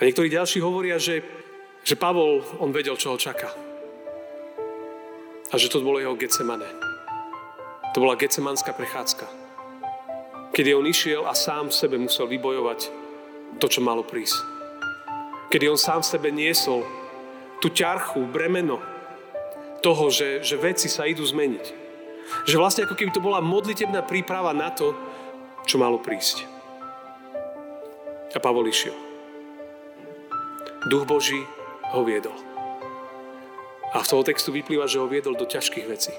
A niektorí ďalší hovoria, že, že Pavol, on vedel, čo ho čaká. A že to bolo jeho Getsemane. To bola Getsemanská prechádzka. Kedy on išiel a sám v sebe musel vybojovať to, čo malo prísť. Kedy on sám v sebe niesol tú ťarchu, bremeno toho, že, že veci sa idú zmeniť. Že vlastne ako keby to bola modlitebná príprava na to, čo malo prísť. A Pavol išiel. Duch Boží ho viedol. A z toho textu vyplýva, že ho viedol do ťažkých vecí.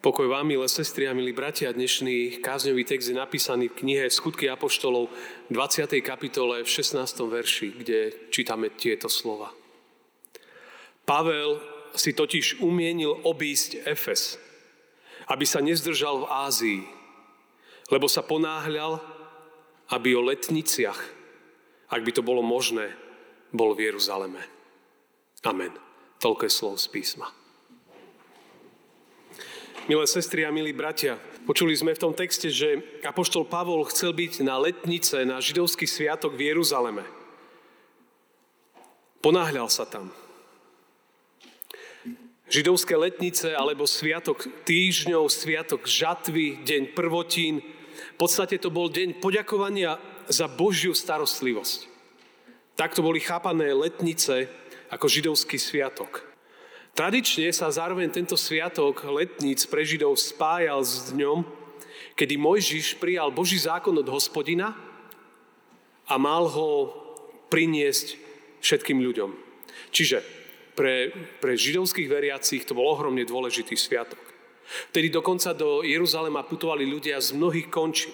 Pokoj vám, milé sestry a milí bratia, dnešný kázňový text je napísaný v knihe Skutky Apoštolov 20. kapitole v 16. verši, kde čítame tieto slova. Pavel si totiž umienil obísť Efes, aby sa nezdržal v Ázii, lebo sa ponáhľal, aby o letniciach, ak by to bolo možné, bol v Jeruzaleme. Amen. Toľko je slov z písma. Milé sestry a milí bratia, počuli sme v tom texte, že Apoštol Pavol chcel byť na letnice, na židovský sviatok v Jeruzaleme. Ponáhľal sa tam. Židovské letnice alebo sviatok týždňov, sviatok žatvy, deň prvotín. V podstate to bol deň poďakovania za Božiu starostlivosť. Takto boli chápané letnice ako židovský sviatok. Tradične sa zároveň tento sviatok letníc pre Židov spájal s dňom, kedy Mojžiš prijal Boží zákon od hospodina a mal ho priniesť všetkým ľuďom. Čiže pre, pre židovských veriacich to bol ohromne dôležitý sviatok. Vtedy dokonca do Jeruzalema putovali ľudia z mnohých končí.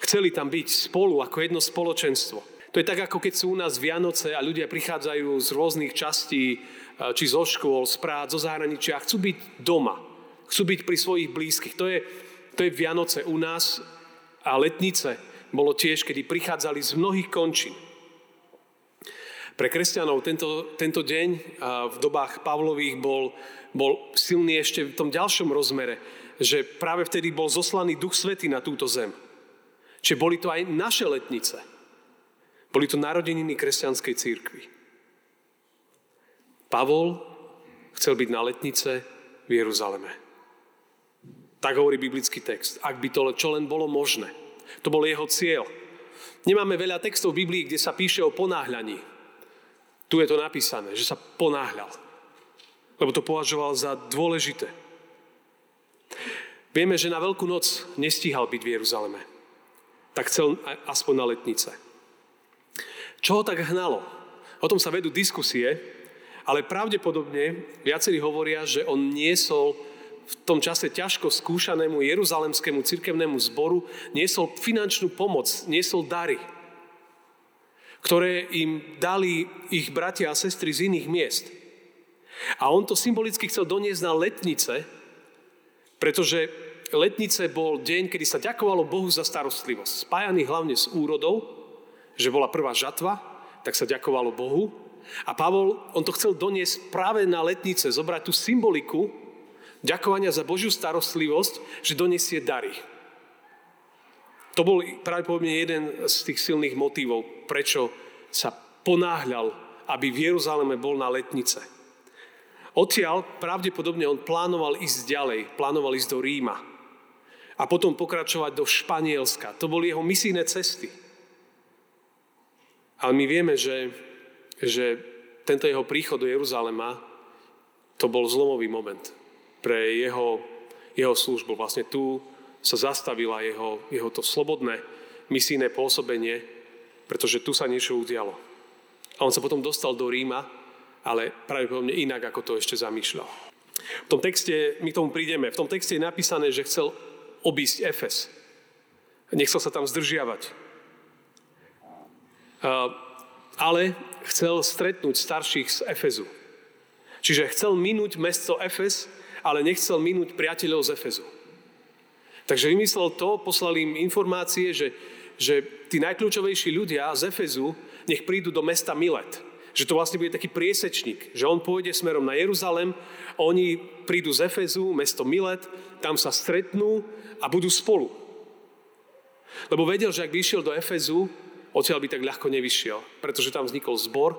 Chceli tam byť spolu ako jedno spoločenstvo. To je tak, ako keď sú u nás Vianoce a ľudia prichádzajú z rôznych častí, e, či zo škôl, z prác, zo zahraničia a chcú byť doma. Chcú byť pri svojich blízkych. To je, to je Vianoce u nás a letnice bolo tiež, kedy prichádzali z mnohých končín. Pre kresťanov tento, tento deň v dobách Pavlových bol, bol silný ešte v tom ďalšom rozmere, že práve vtedy bol zoslaný Duch Svety na túto zem. Čiže boli to aj naše letnice. Boli to narodeniny kresťanskej církvy. Pavol chcel byť na letnice v Jeruzaleme. Tak hovorí biblický text. Ak by to čo len bolo možné. To bol jeho cieľ. Nemáme veľa textov v Biblii, kde sa píše o ponáhľaní. Tu je to napísané, že sa ponáhľal. Lebo to považoval za dôležité. Vieme, že na Veľkú noc nestíhal byť v Jeruzaleme. Tak chcel aspoň na letnice. Čo ho tak hnalo? O tom sa vedú diskusie, ale pravdepodobne viacerí hovoria, že on niesol v tom čase ťažko skúšanému jeruzalemskému cirkevnému zboru, niesol finančnú pomoc, niesol dary, ktoré im dali ich bratia a sestry z iných miest. A on to symbolicky chcel doniesť na letnice, pretože letnice bol deň, kedy sa ďakovalo Bohu za starostlivosť. Spájaný hlavne s úrodou, že bola prvá žatva, tak sa ďakovalo Bohu. A Pavol, on to chcel doniesť práve na letnice, zobrať tú symboliku ďakovania za Božiu starostlivosť, že donesie dary. To bol pravdepodobne jeden z tých silných motívov, prečo sa ponáhľal, aby v Jeruzaleme bol na letnice. Odtiaľ pravdepodobne on plánoval ísť ďalej, plánoval ísť do Ríma a potom pokračovať do Španielska. To boli jeho misijné cesty. Ale my vieme, že, že tento jeho príchod do Jeruzalema, to bol zlomový moment pre jeho, jeho službu. Vlastne tu sa zastavila jeho, jeho to slobodné misijné pôsobenie, pretože tu sa niečo udialo. A on sa potom dostal do Ríma, ale pravdepodobne inak, ako to ešte zamýšľal. V tom texte, my tomu prídeme, v tom texte je napísané, že chcel obísť Efes. Nechcel sa tam zdržiavať ale chcel stretnúť starších z Efezu. Čiže chcel minúť mesto Efes, ale nechcel minúť priateľov z Efezu. Takže vymyslel to, poslal im informácie, že, že tí najkľúčovejší ľudia z Efezu nech prídu do mesta Milet. Že to vlastne bude taký priesečník, že on pôjde smerom na Jeruzalem, oni prídu z Efezu, mesto Milet, tam sa stretnú a budú spolu. Lebo vedel, že ak by išiel do Efezu, odtiaľ by tak ľahko nevyšiel, pretože tam vznikol zbor,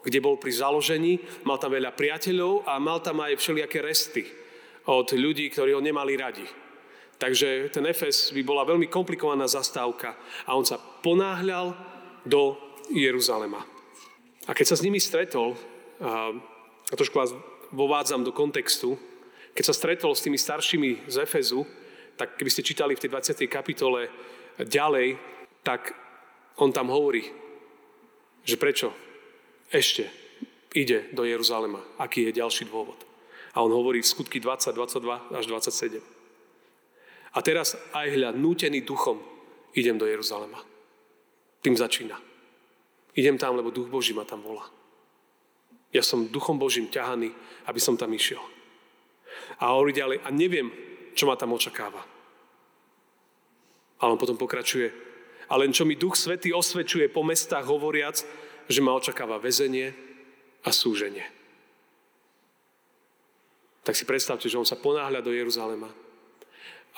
kde bol pri založení, mal tam veľa priateľov a mal tam aj všelijaké resty od ľudí, ktorí ho nemali radi. Takže ten Efes by bola veľmi komplikovaná zastávka a on sa ponáhľal do Jeruzalema. A keď sa s nimi stretol, a, a trošku vás vovádzam do kontextu, keď sa stretol s tými staršími z Efezu, tak keby ste čítali v tej 20. kapitole ďalej, tak on tam hovorí, že prečo ešte ide do Jeruzalema, aký je ďalší dôvod. A on hovorí v skutky 20, 22 až 27. A teraz aj hľad, nútený duchom, idem do Jeruzalema. Tým začína. Idem tam, lebo duch Boží ma tam volá. Ja som duchom Božím ťahaný, aby som tam išiel. A hovorí ďalej, a neviem, čo ma tam očakáva. A on potom pokračuje, a len čo mi Duch Svetý osvedčuje po mestách hovoriac, že ma očakáva väzenie a súženie. Tak si predstavte, že on sa ponáhľa do Jeruzalema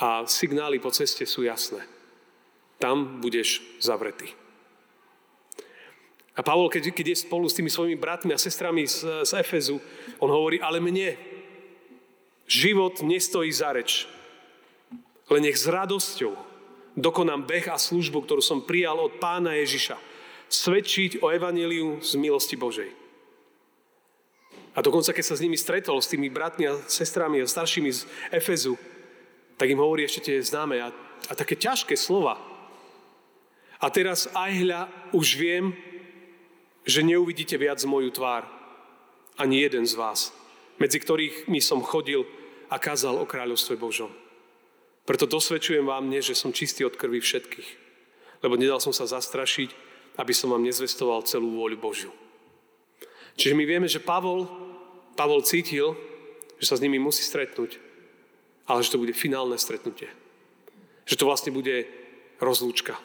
a signály po ceste sú jasné. Tam budeš zavretý. A Pavol, keď, keď je spolu s tými svojimi bratmi a sestrami z, z Efezu, on hovorí, ale mne život nestojí za reč. Len nech s radosťou dokonám beh a službu, ktorú som prijal od pána Ježiša. Svedčiť o evaníliu z milosti Božej. A dokonca, keď sa s nimi stretol, s tými bratmi a sestrami a staršími z Efezu, tak im hovorí ešte tie známe a, a také ťažké slova. A teraz aj hľa už viem, že neuvidíte viac moju tvár. Ani jeden z vás, medzi ktorých mi som chodil a kázal o kráľovstve Božom. Preto dosvedčujem vám dnes, že som čistý od krvi všetkých. Lebo nedal som sa zastrašiť, aby som vám nezvestoval celú vôľu Božiu. Čiže my vieme, že Pavol, Pavol cítil, že sa s nimi musí stretnúť ale že to bude finálne stretnutie. Že to vlastne bude rozlúčka.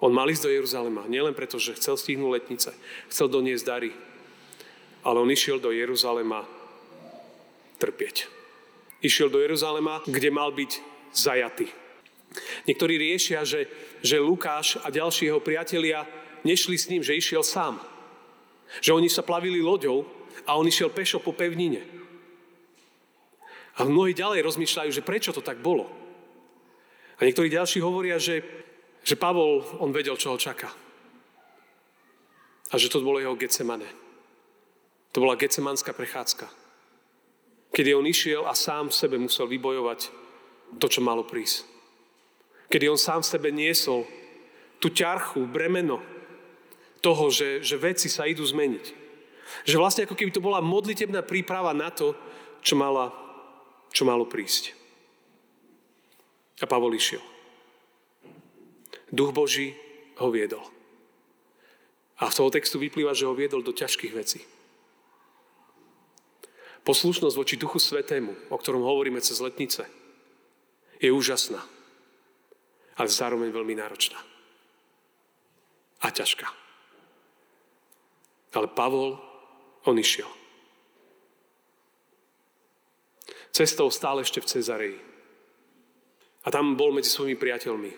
On mal ísť do Jeruzalema, nielen preto, že chcel stihnúť letnice, chcel doniesť dary, ale on išiel do Jeruzalema trpieť. Išiel do Jeruzalema, kde mal byť zajatý. Niektorí riešia, že, že Lukáš a ďalší jeho priatelia nešli s ním, že išiel sám. Že oni sa plavili loďou a on išiel pešo po pevnine. A mnohí ďalej rozmýšľajú, že prečo to tak bolo. A niektorí ďalší hovoria, že, že Pavol, on vedel, čo ho čaká. A že to bolo jeho Getsemane. To bola Getsemanská prechádzka. Kedy on išiel a sám v sebe musel vybojovať to, čo malo prísť. Kedy on sám v sebe niesol tú ťarchu, bremeno toho, že, že veci sa idú zmeniť. Že vlastne ako keby to bola modlitebná príprava na to, čo mala čo malo prísť. A Pavol išiel. Duch Boží ho viedol. A z toho textu vyplýva, že ho viedol do ťažkých vecí. Poslušnosť voči Duchu Svetému, o ktorom hovoríme cez letnice, je úžasná, ale zároveň veľmi náročná. A ťažká. Ale Pavol, on išiel. Cestou stále ešte v Cezareji. A tam bol medzi svojimi priateľmi.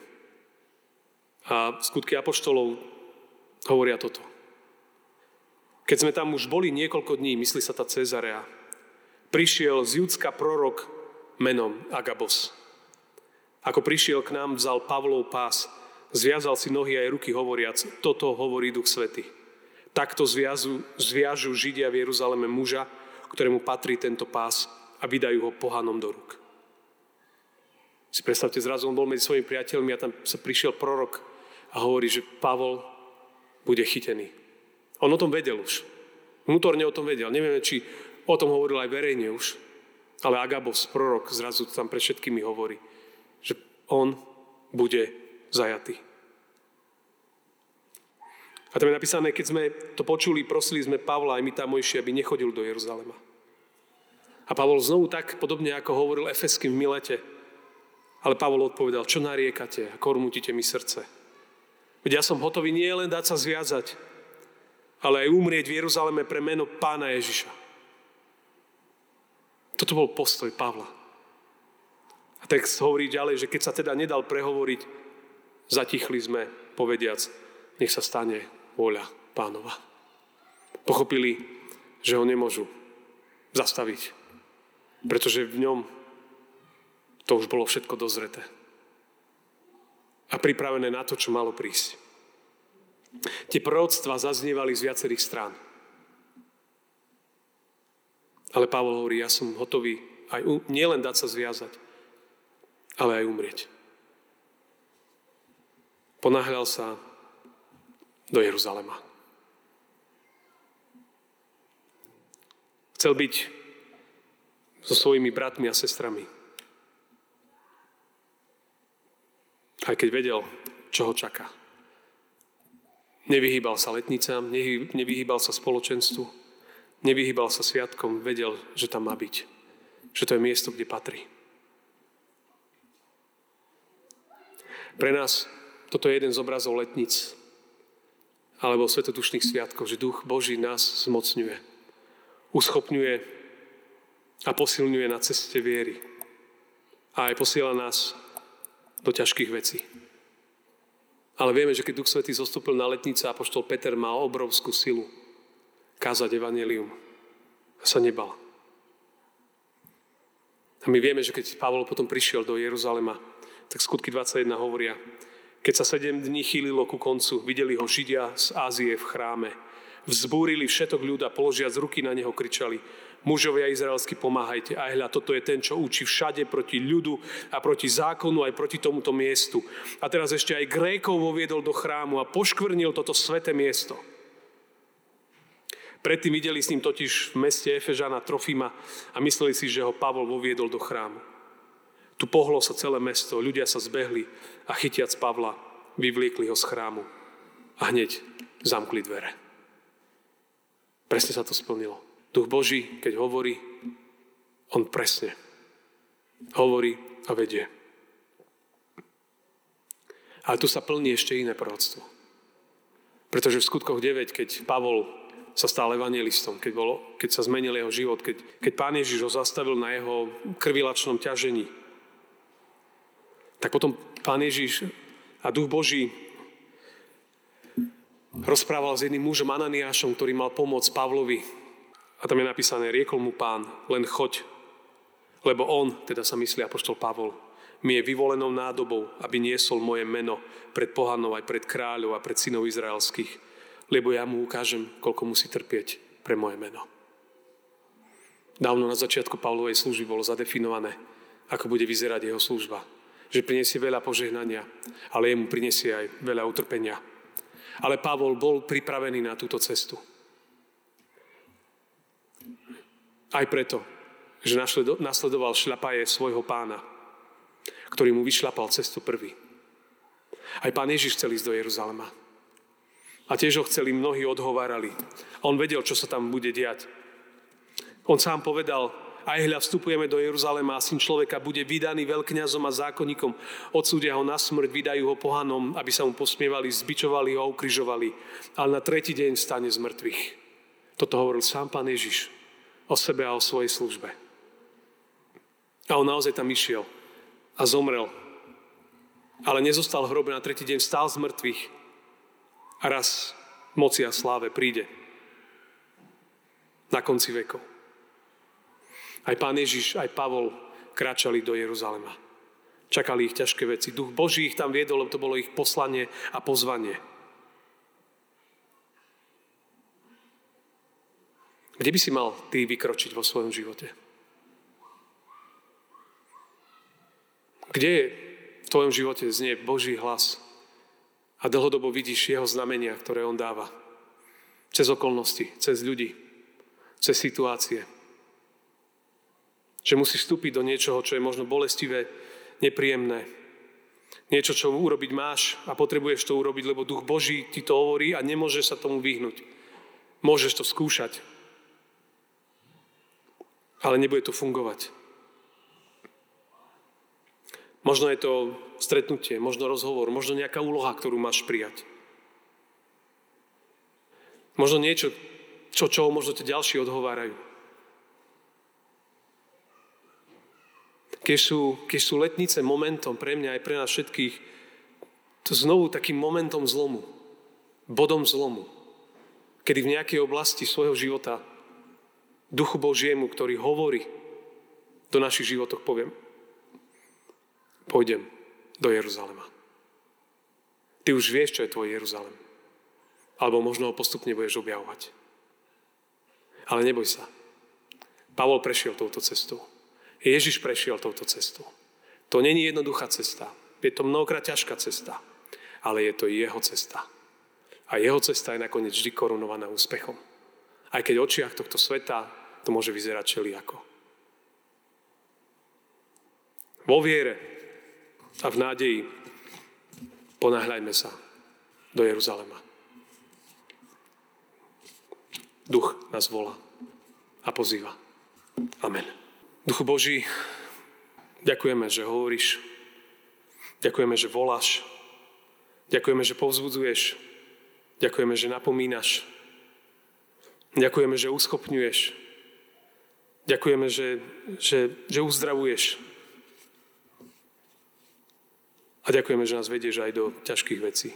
A skutky apoštolov hovoria toto. Keď sme tam už boli niekoľko dní, myslí sa tá Cezarea, prišiel z Judska prorok menom Agabos. Ako prišiel k nám, vzal Pavlov pás, zviazal si nohy aj ruky hovoriac, toto hovorí Duch Svety. Takto zviazu, zviažu Židia v Jeruzaleme muža, ktorému patrí tento pás a vydajú ho pohanom do rúk. Si predstavte, zrazu on bol medzi svojimi priateľmi a tam sa prišiel prorok a hovorí, že Pavol bude chytený. On o tom vedel už. Vnútorne o tom vedel. Nevieme, či o tom hovoril aj verejne už. Ale Agabos, prorok, zrazu tam pre všetkými hovorí, že on bude zajatý. A tam je napísané, keď sme to počuli, prosili sme Pavla aj my tam Mojši, aby nechodil do Jeruzalema. A Pavol znovu tak, podobne ako hovoril Efeským v Milete. Ale Pavol odpovedal, čo nariekate a kormutíte mi srdce. Veď ja som hotový nie len dať sa zviazať, ale aj umrieť v Jeruzaleme pre meno pána Ježiša. Toto bol postoj Pavla. A text hovorí ďalej, že keď sa teda nedal prehovoriť, zatichli sme, povediac, nech sa stane voľa pánova. Pochopili, že ho nemôžu zastaviť, pretože v ňom to už bolo všetko dozreté a pripravené na to, čo malo prísť. Tie proroctva zaznievali z viacerých strán. Ale Pavol hovorí, ja som hotový aj u, nielen dať sa zviazať, ale aj umrieť. Ponáhľal sa do Jeruzalema. Chcel byť so svojimi bratmi a sestrami. Aj keď vedel, čo ho čaká. Nevyhýbal sa letnicám, nevyhýbal sa spoločenstvu, nevyhýbal sa sviatkom, vedel, že tam má byť. Že to je miesto, kde patrí. Pre nás toto je jeden z obrazov letnic alebo svetodušných sviatkov, že duch Boží nás zmocňuje, uschopňuje a posilňuje na ceste viery. A aj posiela nás do ťažkých vecí. Ale vieme, že keď Duch Svetý zostúpil na letnice, apoštol Peter mal obrovskú silu kázať evanelium. A sa nebal. A my vieme, že keď Pavol potom prišiel do Jeruzalema, tak skutky 21 hovoria, keď sa sedem dní chýlilo ku koncu, videli ho Židia z Ázie v chráme. Vzbúrili všetok ľuda, položiac ruky na neho, kričali, mužovia izraelsky, pomáhajte. A hľa, toto je ten, čo učí všade proti ľudu a proti zákonu, aj proti tomuto miestu. A teraz ešte aj Grékov voviedol do chrámu a poškvrnil toto sveté miesto. Predtým videli s ním totiž v meste Efežana Trofima a mysleli si, že ho Pavol voviedol do chrámu. Tu pohlo sa celé mesto, ľudia sa zbehli a chytiac Pavla vyvliekli ho z chrámu a hneď zamkli dvere. Presne sa to splnilo. Duch Boží, keď hovorí, on presne hovorí a vedie. Ale tu sa plní ešte iné proroctvo. Pretože v skutkoch 9, keď Pavol sa stal evangelistom, keď, bolo, keď sa zmenil jeho život, keď, keď Pán Ježiš ho zastavil na jeho krvilačnom ťažení, tak potom Pán Ježiš a Duch Boží rozprával s jedným mužom Ananiášom, ktorý mal pomôcť Pavlovi a tam je napísané, riekol mu pán, len choď, lebo on, teda sa myslí apoštol Pavol, mi je vyvolenou nádobou, aby niesol moje meno pred pohanov aj pred kráľov a pred synov izraelských, lebo ja mu ukážem, koľko musí trpieť pre moje meno. Dávno na začiatku Pavlovej služby bolo zadefinované, ako bude vyzerať jeho služba. Že prinesie veľa požehnania, ale jemu prinesie aj veľa utrpenia. Ale Pavol bol pripravený na túto cestu. Aj preto, že nasledoval šľapaje svojho pána, ktorý mu vyšľapal cestu prvý. Aj pán Ježiš chcel ísť do Jeruzalema. A tiež ho chceli, mnohí odhovárali. On vedel, čo sa tam bude diať. On sám povedal, aj hľa vstupujeme do Jeruzalema a syn človeka bude vydaný veľkňazom a zákonníkom. Odsúdia ho na smrť, vydajú ho pohanom, aby sa mu posmievali, zbičovali ho a ukrižovali. Ale na tretí deň stane z mŕtvych. Toto hovoril sám pán Ježiš o sebe a o svojej službe. A on naozaj tam išiel a zomrel. Ale nezostal v hrobe na tretí deň, stál z mŕtvych a raz moci a sláve príde na konci vekov. Aj pán Ježiš, aj Pavol kráčali do Jeruzalema. Čakali ich ťažké veci. Duch Boží ich tam viedol, lebo to bolo ich poslanie a pozvanie. Kde by si mal ty vykročiť vo svojom živote? Kde je v tvojom živote znie Boží hlas a dlhodobo vidíš jeho znamenia, ktoré on dáva? Cez okolnosti, cez ľudí, cez situácie. Že musíš vstúpiť do niečoho, čo je možno bolestivé, nepríjemné. Niečo, čo urobiť máš a potrebuješ to urobiť, lebo duch Boží ti to hovorí a nemôžeš sa tomu vyhnúť. Môžeš to skúšať, ale nebude to fungovať. Možno je to stretnutie, možno rozhovor, možno nejaká úloha, ktorú máš prijať. Možno niečo, čo, čo možno tie ďalší odhovárajú. keď sú, keď sú letnice momentom pre mňa aj pre nás všetkých, to znovu takým momentom zlomu, bodom zlomu, kedy v nejakej oblasti svojho života Duchu Božiemu, ktorý hovorí do našich životoch, poviem, pôjdem do Jeruzalema. Ty už vieš, čo je tvoj Jeruzalem. Alebo možno ho postupne budeš objavovať. Ale neboj sa. Pavol prešiel touto cestou. Ježiš prešiel touto cestou. To není jednoduchá cesta. Je to mnohokrát ťažká cesta. Ale je to jeho cesta. A jeho cesta je nakoniec vždy korunovaná úspechom. Aj keď v očiach tohto sveta to môže vyzerať čeli ako. Vo viere a v nádeji ponáhľajme sa do Jeruzalema. Duch nás volá a pozýva. Amen. Duchu Boží, ďakujeme, že hovoríš. Ďakujeme, že voláš. Ďakujeme, že povzbudzuješ. Ďakujeme, že napomínaš. Ďakujeme, že uschopňuješ. Ďakujeme, že, že, že uzdravuješ. A ďakujeme, že nás vedieš aj do ťažkých vecí.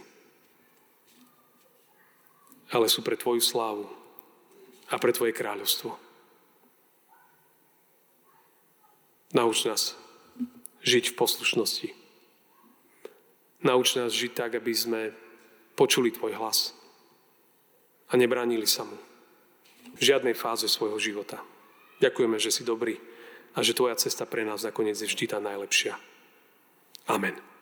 Ale sú pre Tvoju slávu a pre Tvoje kráľovstvo. Nauč nás žiť v poslušnosti. Nauč nás žiť tak, aby sme počuli Tvoj hlas a nebránili sa mu v žiadnej fáze svojho života. Ďakujeme, že si dobrý a že Tvoja cesta pre nás nakoniec je vždy tá najlepšia. Amen.